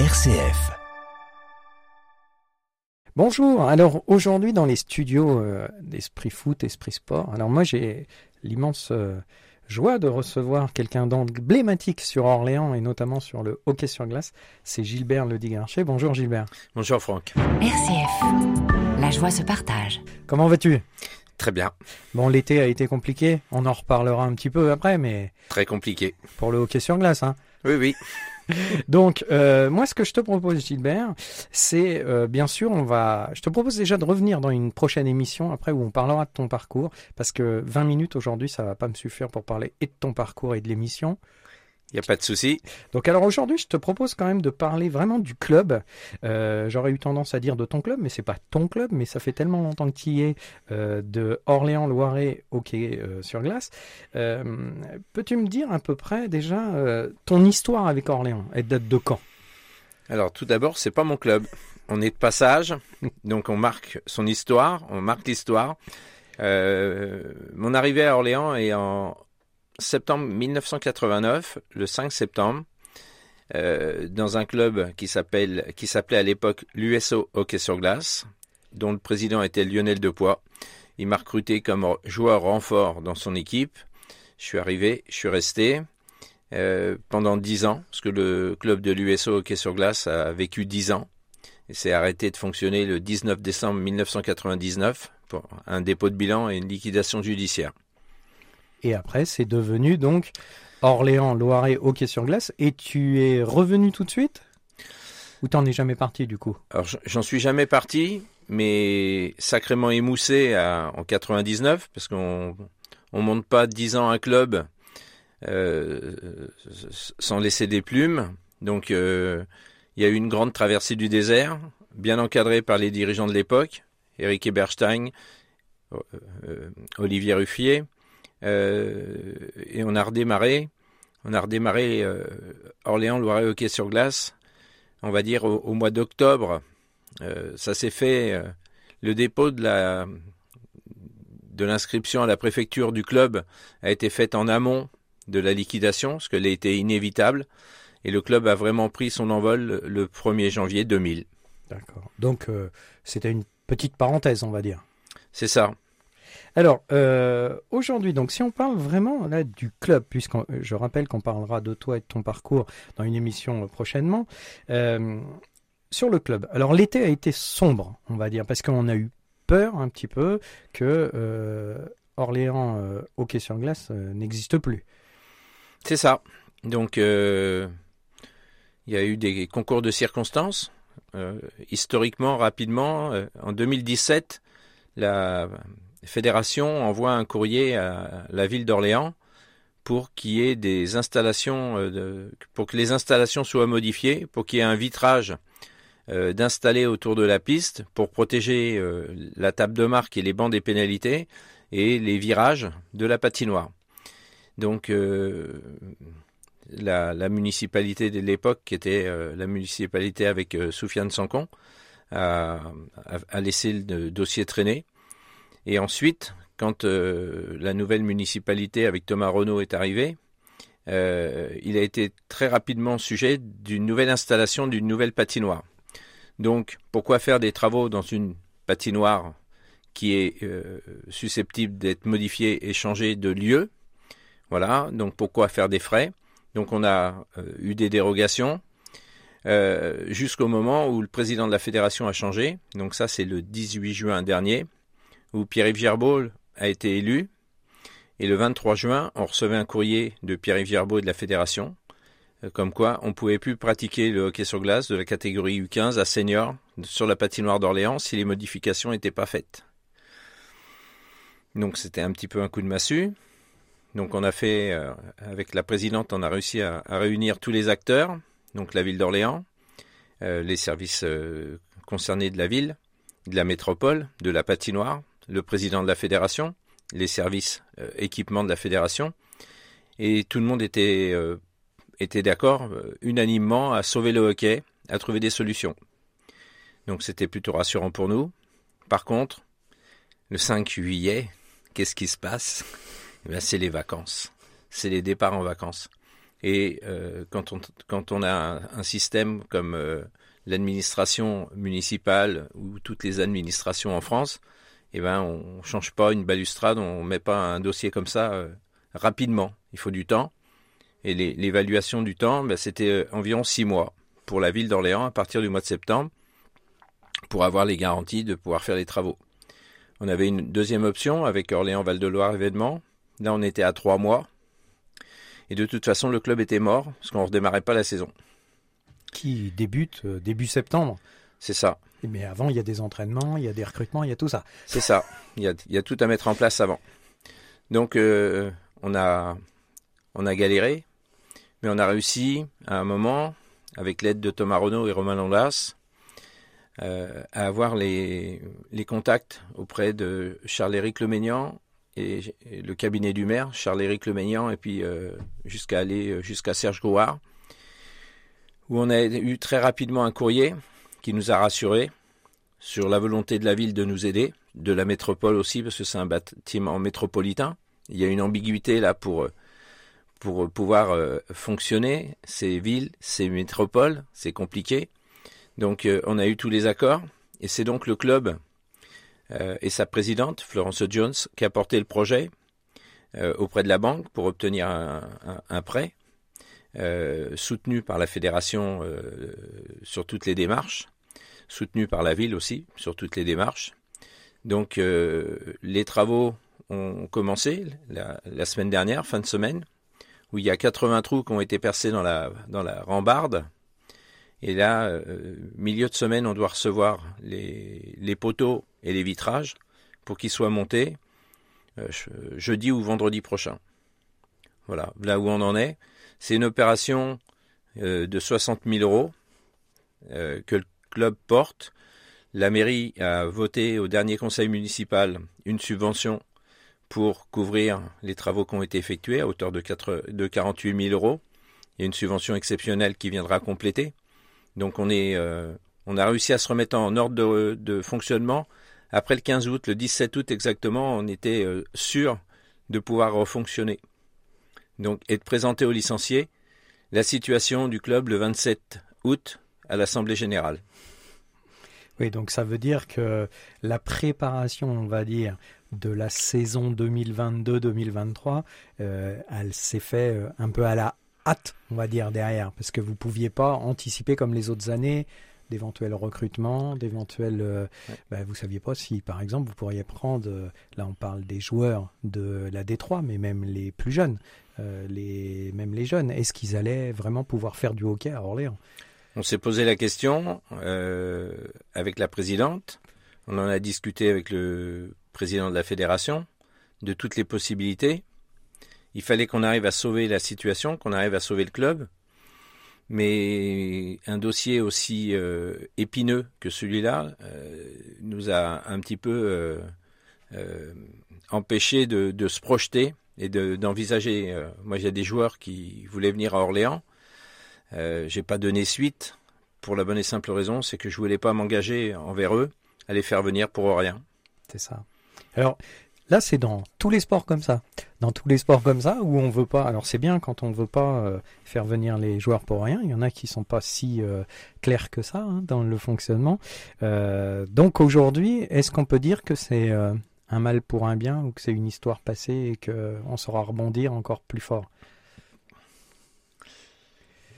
RCF. Bonjour, alors aujourd'hui dans les studios euh, d'Esprit Foot, Esprit Sport, alors moi j'ai l'immense euh, joie de recevoir quelqu'un d'emblématique sur Orléans et notamment sur le hockey sur glace, c'est Gilbert Ledigarcher. Bonjour Gilbert. Bonjour Franck. RCF, la joie se partage. Comment vas-tu? Très bien. Bon, l'été a été compliqué, on en reparlera un petit peu après, mais... Très compliqué. Pour le hockey sur glace, hein Oui, oui. Donc, euh, moi, ce que je te propose, Gilbert, c'est euh, bien sûr, on va. Je te propose déjà de revenir dans une prochaine émission après où on parlera de ton parcours, parce que 20 minutes aujourd'hui, ça va pas me suffire pour parler et de ton parcours et de l'émission. Il n'y a pas de souci. Donc alors aujourd'hui, je te propose quand même de parler vraiment du club. Euh, J'aurais eu tendance à dire de ton club, mais c'est pas ton club, mais ça fait tellement longtemps que tu y es euh, de Orléans-Loiret hockey euh, sur glace. Peux-tu me dire à peu près déjà ton histoire avec Orléans? Elle date de quand? Alors tout d'abord, c'est pas mon club. On est de passage, donc on marque son histoire, on marque l'histoire. Mon arrivée à Orléans est en septembre 1989, le 5 septembre, euh, dans un club qui s'appelait à l'époque l'USO Hockey sur glace, dont le président était Lionel Depoix. Il m'a recruté comme joueur renfort dans son équipe. Je suis arrivé, je suis resté euh, pendant dix ans, parce que le club de l'USO Hockey sur glace a vécu dix ans et s'est arrêté de fonctionner le 19 décembre 1999 pour un dépôt de bilan et une liquidation judiciaire. Et après, c'est devenu donc Orléans, Loiret, hockey sur glace. Et tu es revenu tout de suite? Ou t'en es jamais parti du coup? Alors, j'en suis jamais parti, mais sacrément émoussé en 99, parce qu'on on monte pas 10 ans un club euh, sans laisser des plumes. Donc, euh, il y a eu une grande traversée du désert, bien encadrée par les dirigeants de l'époque, Eric Eberstein, euh, Olivier Ruffier, et on a redémarré. On a redémarré euh, Orléans Loiret hockey sur glace. On va dire au, au mois d'octobre. Euh, ça s'est fait. le dépôt de la de l'inscription à la préfecture du club a été fait en amont de la liquidation, ce qu'elle était inévitable. Et le club a vraiment pris son envol le 1er janvier 2000. D'accord. Donc euh, c'était une petite parenthèse, on va dire. C'est ça. Alors, euh, aujourd'hui, donc, si on parle vraiment là du club, puisque je rappelle qu'on parlera de toi et de ton parcours dans une émission prochainement, euh, sur le club. Alors, l'été a été sombre, on va dire, parce qu'on a eu peur un petit peu que euh, Orléans euh, hockey sur glace euh, n'existe plus. C'est ça. Donc, il y a eu des concours de circonstances. historiquement, rapidement, en 2017, la fédération envoie un courrier à la ville d'Orléans pour qu'il y ait des installations, de, pour que les installations soient modifiées, pour qu'il y ait un vitrage euh, d'installer autour de la piste pour protéger euh, la table de marque et les bancs des pénalités et les virages de la patinoire. Donc euh, la, municipalité de l'époque, qui était la municipalité avec Soufiane Sancon, a, laissé le dossier traîner. Et ensuite, quand euh, la nouvelle municipalité avec Thomas Renault est arrivée, euh, il a été très rapidement sujet d'une nouvelle installation d'une nouvelle patinoire. Donc, pourquoi faire des travaux dans une patinoire qui est euh, susceptible d'être modifiée et changée de lieu? Voilà, donc pourquoi faire des frais? Donc, on a eu des dérogations jusqu'au moment où le président de la fédération a changé. Donc, ça, c'est le 18 juin dernier où Pierre-Yves Gerbeau a été élu. Et le 23 juin, on recevait un courrier de Pierre-Yves Gerbeau et de la fédération, comme quoi on ne pouvait plus pratiquer le hockey sur glace de la catégorie U15 à senior sur la patinoire d'Orléans si les modifications n'étaient pas faites. Donc c'était un petit peu un coup de massue. Donc on a fait, euh, avec la présidente, on a réussi à, réunir tous les acteurs, donc la ville d'Orléans, euh, les services euh, concernés de la ville, de la métropole, de la patinoire, le président de la fédération, les services euh, équipements de la fédération, et tout le monde était, euh, était d'accord euh, unanimement à sauver le hockey, à trouver des solutions. Donc c'était plutôt rassurant pour nous. Par contre, le 5 juillet, qu'est-ce qui se passe? Eh C'est les vacances, c'est les départs en vacances. Et quand, on, quand on a un, un système comme l'administration municipale ou toutes les administrations en France, eh ben, on change pas une balustrade, on met pas un dossier comme ça euh, rapidement. Il faut du temps. Et l'évaluation du temps, ben, c'était euh, environ six mois pour la ville d'Orléans à partir du mois de septembre pour avoir les garanties de pouvoir faire les travaux. On avait une deuxième option avec Orléans-Val-de-Loire événement. Là, on était à trois mois. Et de toute façon, le club était mort parce qu'on ne redémarrait pas la saison. Qui débute euh, début septembre. C'est ça. Mais avant, il y a des entraînements, il y a des recrutements, il y a tout ça. C'est ça. Il y, a, tout à mettre en place avant. Donc, euh, on, a, on a galéré, mais on a réussi à un moment, avec l'aide de Thomas Renaud et Romain Londas, euh, à avoir les, les contacts auprès de Charles-Éric Leménian et, et le cabinet du maire, Charles-Éric Leménian, et puis euh, jusqu'à aller jusqu'à Serge Grouard, où on a eu très rapidement un courrier qui nous a rassurés sur la volonté de la ville de nous aider, de la métropole aussi, parce que c'est un bâtiment métropolitain. Il y a une ambiguïté là pour, pour pouvoir euh, fonctionner. Ces villes, ces métropoles, c'est compliqué. Donc euh, on a eu tous les accords, et c'est donc le club euh, et sa présidente, Florence Jones, qui a porté le projet auprès de la banque pour obtenir un, prêt, soutenu par la fédération sur toutes les démarches soutenu par la ville aussi sur toutes les démarches. Donc euh, les travaux ont commencé la, semaine dernière, fin de semaine, où il y a 80 trous qui ont été percés dans la, rambarde. Et là, euh, milieu de semaine, on doit recevoir les, poteaux et les vitrages pour qu'ils soient montés euh, jeudi ou vendredi prochain. Voilà, là où on en est. C'est une opération de 60 000 euros que le club porte. La mairie a voté au dernier conseil municipal une subvention pour couvrir les travaux qui ont été effectués à hauteur de, 4, de 48 000 euros. A une subvention exceptionnelle qui viendra compléter. Donc on, est, euh, on a réussi à se remettre en ordre de, de, fonctionnement. Après le 15 août, le 17 août exactement, on était euh, sûr de pouvoir refonctionner. Donc, et de présenter aux licenciés la situation du club le 27 août à l'Assemblée générale. Oui, donc ça veut dire que la préparation, on va dire, de la saison 2022-2023, euh, elle s'est fait un peu à la hâte, on va dire, derrière, parce que vous ne pouviez pas anticiper comme les autres années d'éventuels recrutements, d'éventuels... Euh, ouais. bah, vous ne saviez pas si, par exemple, vous pourriez prendre, euh, là on parle des joueurs de la Détroit, mais même les plus jeunes, euh, les, même les jeunes, est-ce qu'ils allaient vraiment pouvoir faire du hockey à Orléans? On s'est posé la question euh, avec la présidente. On en a discuté avec le président de la fédération de toutes les possibilités. Il fallait qu'on arrive à sauver la situation, qu'on arrive à sauver le club. Mais un dossier aussi euh, épineux que celui-là euh, nous a un petit peu empêché de, se projeter et d'envisager. De, moi, j'ai des joueurs qui voulaient venir à Orléans. Euh, j'ai pas donné suite pour la bonne et simple raison, c'est que je voulais pas m'engager envers eux à les faire venir pour rien. C'est ça. Alors là, c'est dans tous les sports comme ça, dans tous les sports comme ça où on veut pas. Alors c'est bien quand on veut pas euh, faire venir les joueurs pour rien. Il y en a qui sont pas si euh, clairs que ça hein, dans le fonctionnement. Donc aujourd'hui, est-ce qu'on peut dire que c'est un mal pour un bien ou que c'est une histoire passée et que on saura rebondir encore plus fort?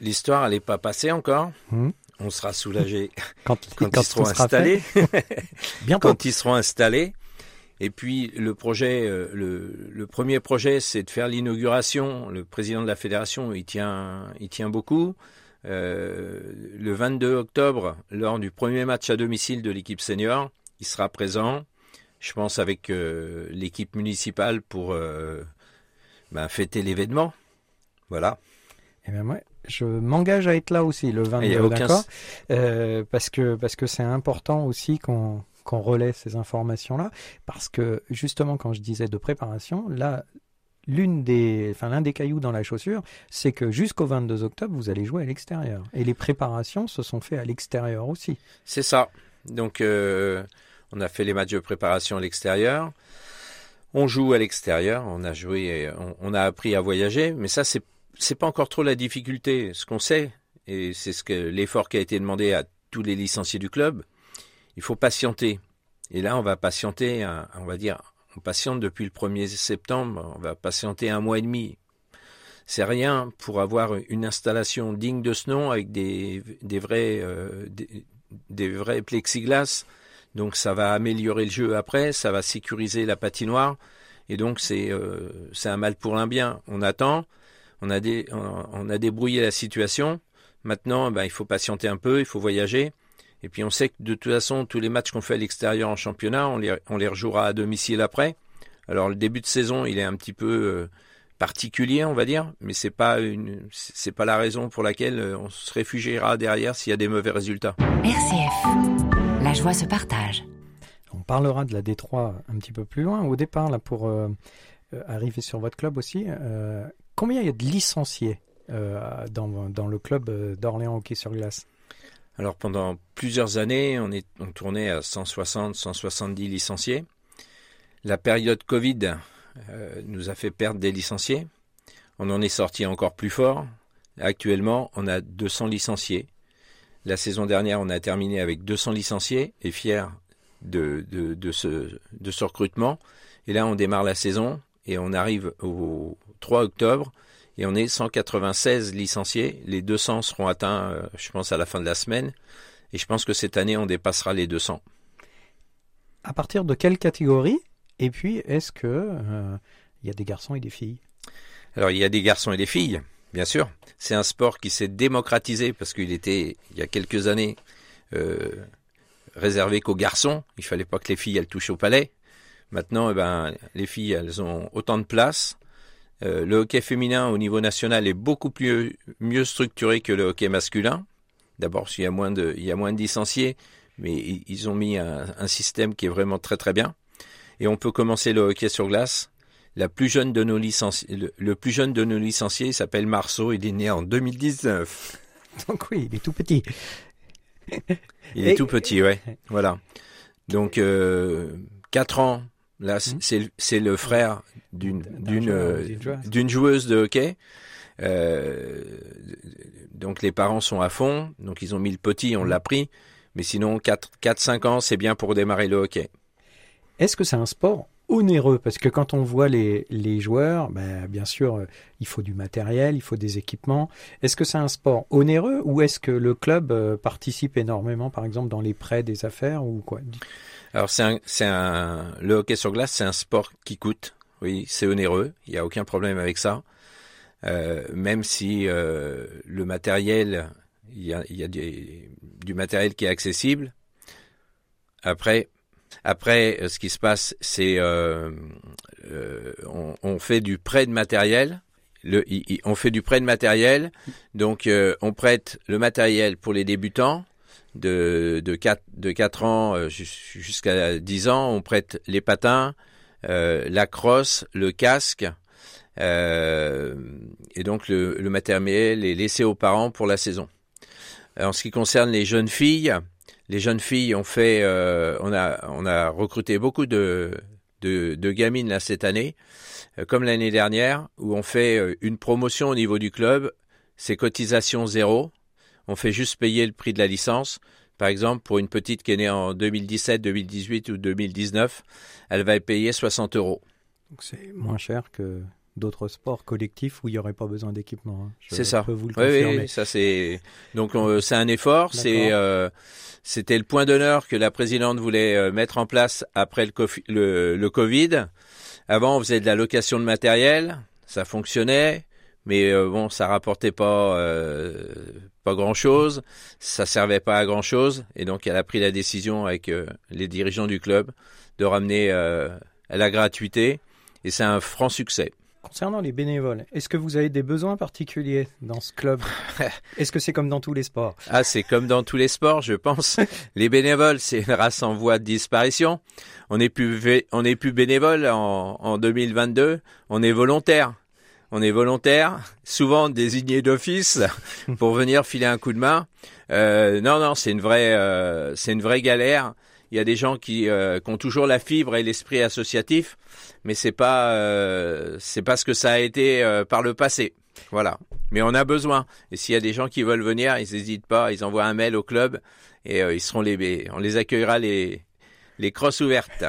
L'histoire, elle n'est pas passée encore. Mmh. On sera soulagé quand, quand, quand, ils seront installés. quand ils seront installés. Et puis le projet, euh, le, le premier projet, c'est de faire l'inauguration. Le président de la fédération, il tient, il tient beaucoup. Euh, le 22 octobre, lors du premier match à domicile de l'équipe senior, il sera présent. Je pense avec euh, l'équipe municipale pour ben, fêter l'événement. Voilà. Et ben ouais, je m'engage à être là aussi le 22, d'accord euh, Parce que parce que c'est important aussi qu'on qu'on relaie ces informations-là, parce que justement quand je disais de préparation, là l'une des, enfin l'un des cailloux dans la chaussure, c'est que jusqu'au 22 octobre vous allez jouer à l'extérieur, et les préparations se sont faites à l'extérieur aussi. C'est ça. Donc euh, on a fait les matchs de préparation à l'extérieur. On joue à l'extérieur, on a joué, on, on, a appris à voyager, mais ça c'est c'est pas encore trop la difficulté. Ce qu'on sait, et c'est ce que l'effort qui a été demandé à tous les licenciés du club, il faut patienter. Et là, on va patienter, on va dire, on patiente depuis le 1er septembre, on va patienter un mois et demi. C'est rien pour avoir une installation digne de ce nom avec des, euh, vrais plexiglas. Donc ça va améliorer le jeu après, ça va sécuriser la patinoire. Et donc c'est euh, c'est un mal pour un bien. On attend, on a, des, on a débrouillé la situation. Maintenant, ben, il faut patienter un peu, il faut voyager. Et puis on sait que de toute façon, tous les matchs qu'on fait à l'extérieur en championnat, on les, on les rejouera à domicile après. Alors le début de saison, il est un petit peu euh, particulier, on va dire, mais c'est pas une, c'est pas la raison pour laquelle euh, on se réfugiera derrière s'il y a des mauvais résultats. RCF, la joie se partage. On parlera de la D3 un petit peu plus loin. Au départ, là, pour euh, arriver sur votre club aussi, combien il y a de licenciés dans, dans le club d'Orléans Hockey sur glace? Alors pendant plusieurs années, on, est, tournait à 160, 170 licenciés. La période Covid euh, nous a fait perdre des licenciés. On en est sorti encore plus fort. Actuellement, on a 200 licenciés. La saison dernière, on a terminé avec 200 licenciés et fiers de ce recrutement. Et là, on démarre la saison et on arrive au 3 octobre et on est 196 licenciés. Les 200 seront atteints, euh, je pense, à la fin de la semaine. Et je pense que cette année, on dépassera les 200. À partir de quelle catégorie? Et puis, est-ce que euh, il y a des garçons et des filles? Alors, il y a des garçons et des filles, bien sûr. C'est un sport qui s'est démocratisé parce qu'il était, il y a quelques années, euh, réservé qu'aux garçons. Il fallait pas que les filles elles touchent au palais. Maintenant, eh ben, les filles, elles ont autant de place. Euh, le hockey féminin au niveau national est beaucoup plus, mieux structuré que le hockey masculin. D'abord, il y a moins de, il y a moins de licenciés, mais ils ont mis un, système qui est vraiment très très bien. Et on peut commencer le hockey sur glace. La plus jeune de nos licenciés, le, plus jeune de nos licenciés s'appelle Marceau. Il est né en 2019. Donc oui, il est tout petit. il est tout petit, ouais. Voilà. Donc euh, 4 ans Là, hmm. c'est le frère d'une d'une euh, joueuse de hockey. Euh, donc les parents sont à fond, donc ils ont mis le petit, on hmm. l'a pris. Mais sinon, 4-5 ans, c'est bien pour démarrer le hockey. Est-ce que c'est un sport onéreux? Parce que quand on voit les, les joueurs, ben, bien sûr, euh, il faut du matériel, il faut des équipements. Est-ce que c'est un sport onéreux ou est-ce que le club participe énormément, par exemple, dans les prêts des affaires ou quoi? Alors c'est un, un, le hockey sur glace, c'est un sport qui coûte. Oui, c'est onéreux. Il n'y a aucun problème avec ça. Euh, même si euh, le matériel, il y a, du, matériel qui est accessible. Après, après, euh, ce qui se passe, c'est on, fait du prêt de matériel. On fait du prêt de matériel, donc on prête le matériel pour les débutants de, de, 4, de 4 ans euh, jusqu'à 10 ans, on prête les patins, euh, la crosse, le casque, euh, et donc le, matériel est laissé aux parents pour la saison. En ce qui concerne les jeunes filles, les jeunes filles ont fait, on a recruté beaucoup de gamines cette année, comme l'année dernière, où on fait une promotion au niveau du club, c'est cotisation zéro, on fait juste payer le prix de la licence. Par exemple, pour une petite qui est née en 2017, 2018 ou 2019, elle va payer 60 euros. c'est moins cher que d'autres sports collectifs où il n'y aurait pas besoin d'équipement. Hein. C'est ça. Vous le oui, oui, ça c'est donc c'est un effort. C'est euh, c'était le point d'honneur que la présidente voulait euh, mettre en place après le, le Covid. Avant, on faisait de la location de matériel, ça fonctionnait mais euh, bon, ça rapportait pas euh, pas grand chose, ça servait pas à grand chose, et donc elle a pris la décision avec euh, les dirigeants du club de ramener à la gratuité, et c'est un franc succès. Concernant les bénévoles, est-ce que vous avez des besoins particuliers dans ce club? Est-ce que c'est comme dans tous les sports? Ah, c'est comme dans tous les sports, je pense. les bénévoles, c'est une race en voie de disparition. On n'est plus, on est plus bénévole en, en 2022, on est volontaire on est volontaire, souvent désigné d'office pour venir filer un coup de main. Euh, non, non, c'est une vraie, euh, c'est une vraie galère. Il y a des gens qui, euh, qui ont toujours la fibre et l'esprit associatif, mais c'est pas, c'est pas ce que ça a été par le passé. Voilà. Mais on a besoin. Et s'il y a des gens qui veulent venir, ils n'hésitent pas, ils envoient un mail au club et ils seront les, on les accueillera les, les crosses ouvertes.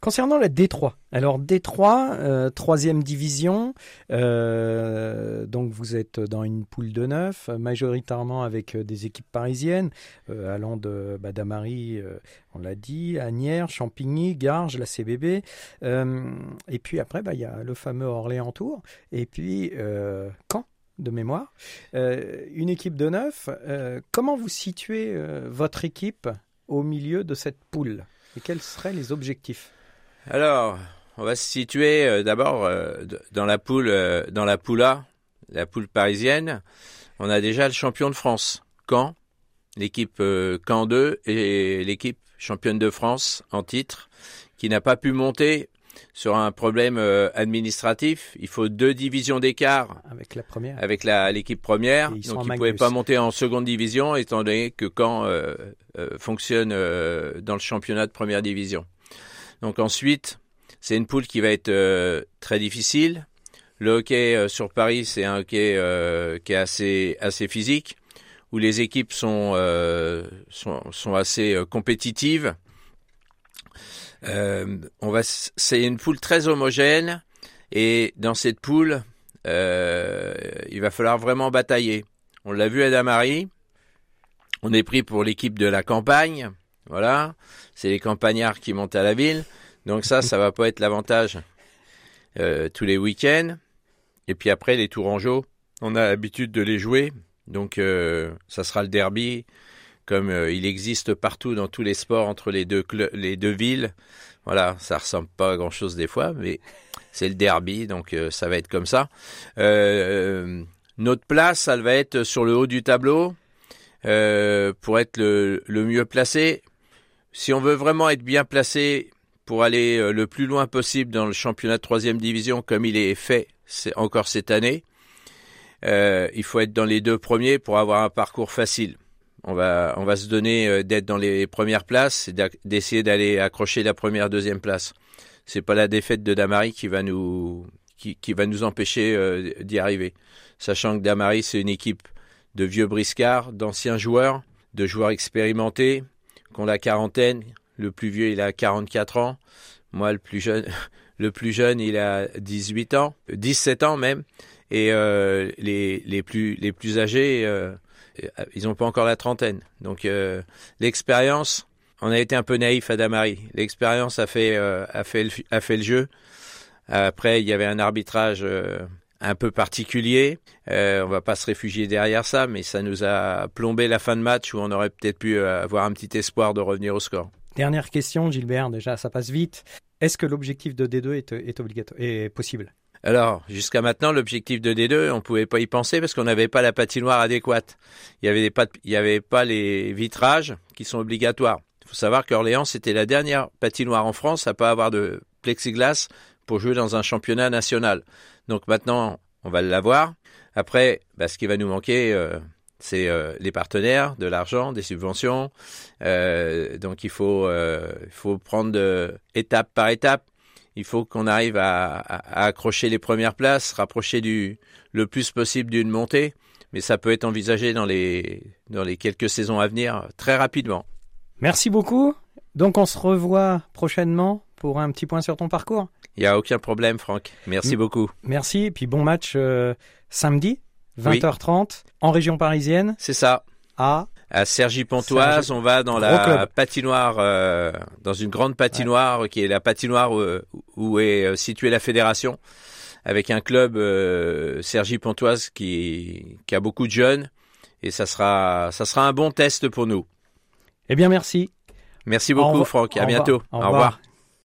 Concernant la D3, alors D3, euh, troisième division, euh, donc vous êtes dans une poule de neuf, majoritairement avec euh, des équipes parisiennes, euh, allant de d'Amari, euh, on l'a dit, Agnières, Champigny, Garges, la CBB, et puis après bah, il y a le fameux Orléans Tour, et puis Caen de mémoire. Une équipe de neuf, comment vous situez votre équipe au milieu de cette poule? Et quels seraient les objectifs? Alors, on va se situer euh, d'abord euh, dans la poule, euh, dans la poule A, la poule parisienne. On a déjà le champion de France, Caen, l'équipe euh, Caen 2 et l'équipe championne de France en titre, qui n'a pas pu monter sur un problème euh, administratif. Il faut deux divisions d'écart avec la première avec la- l'équipe première. Ils Donc ils ne pouvaient pas monter en seconde division étant donné que Caen euh, euh, fonctionne euh, dans le championnat de première division. Donc ensuite, c'est une poule qui va être euh, très difficile. Le hockey euh, sur Paris, c'est un hockey euh, qui est assez, physique, où les équipes sont, sont, assez compétitives. On va, c'est une poule très homogène, et dans cette poule, il va falloir vraiment batailler. On l'a vu à Damary. On est pris pour l'équipe de la campagne. Voilà. C'est les campagnards qui montent à la ville. Donc ça, ça va pas être l'avantage euh, tous les week-ends. Et puis après, les Tourangeaux, on a l'habitude de les jouer. Donc euh, ça sera le derby, comme euh, il existe partout dans tous les sports entre les deux, les deux villes. Voilà, ça ressemble pas à grand-chose des fois, mais c'est le derby, donc ça va être comme ça. Notre place, elle va être sur le haut du tableau pour être le mieux placé. Si on veut vraiment être bien placé pour aller euh, le plus loin possible dans le championnat de troisième division, comme il est fait encore cette année, euh, il faut être dans les deux premiers pour avoir un parcours facile. On va, on va se donner euh, d'être dans les premières places et d'essayer d'aller accrocher la première, deuxième place. C'est pas la défaite de Damary qui va nous, qui, qui va nous empêcher d'y arriver. Sachant que Damary, c'est une équipe de vieux briscards, d'anciens joueurs, de joueurs expérimentés, qui ont la quarantaine. Le plus vieux, il a 44 ans. Moi, le plus jeune, le plus jeune, il a 18 ans, 17 ans même. Et euh, les, les, plus, les plus âgés, euh, ils n'ont pas encore la trentaine. Donc euh, l'expérience, on a été un peu naïf à Damary. L'expérience a fait, a, fait le, a fait le jeu. Après, il y avait un arbitrage un peu particulier. Euh, on va pas se réfugier derrière ça, mais ça nous a plombé la fin de match où on aurait peut-être pu euh, avoir un petit espoir de revenir au score. Dernière question, Gilbert, déjà ça passe vite. Est-ce que l'objectif de D2 est, est obligatoire est possible? Alors, jusqu'à maintenant, l'objectif de D2, on pouvait pas y penser parce qu'on n'avait pas la patinoire adéquate. Il y avait avait pas les vitrages qui sont obligatoires. Il faut savoir qu'Orléans, c'était la dernière patinoire en France à pas avoir de plexiglas pour jouer dans un championnat national. Donc maintenant, on va l'avoir. Après, bah, ce qui va nous manquer, euh, c'est euh, les partenaires, de l'argent, des subventions. Euh, donc il faut, faut prendre étape par étape. Il faut qu'on arrive à, à accrocher les premières places, rapprocher du le plus possible d'une montée. Mais ça peut être envisagé dans les, dans les quelques saisons à venir très rapidement. Merci beaucoup. Donc on se revoit prochainement pour un petit point sur ton parcours. Il n'y a aucun problème, Franck. Merci Mm. beaucoup. Merci. Et puis bon match euh, samedi, 20h30, en région parisienne, C'est ça. à À Cergy-Pontoise, Cergy. on va dans la patinoire, euh, dans une grande patinoire qui est la patinoire où, où est euh, située la fédération, avec un club euh, Cergy-Pontoise qui, qui a beaucoup de jeunes, et ça sera, ça sera un bon test pour nous. Eh bien merci. Merci Au beaucoup, Franck. À au revoir. bientôt. Au revoir.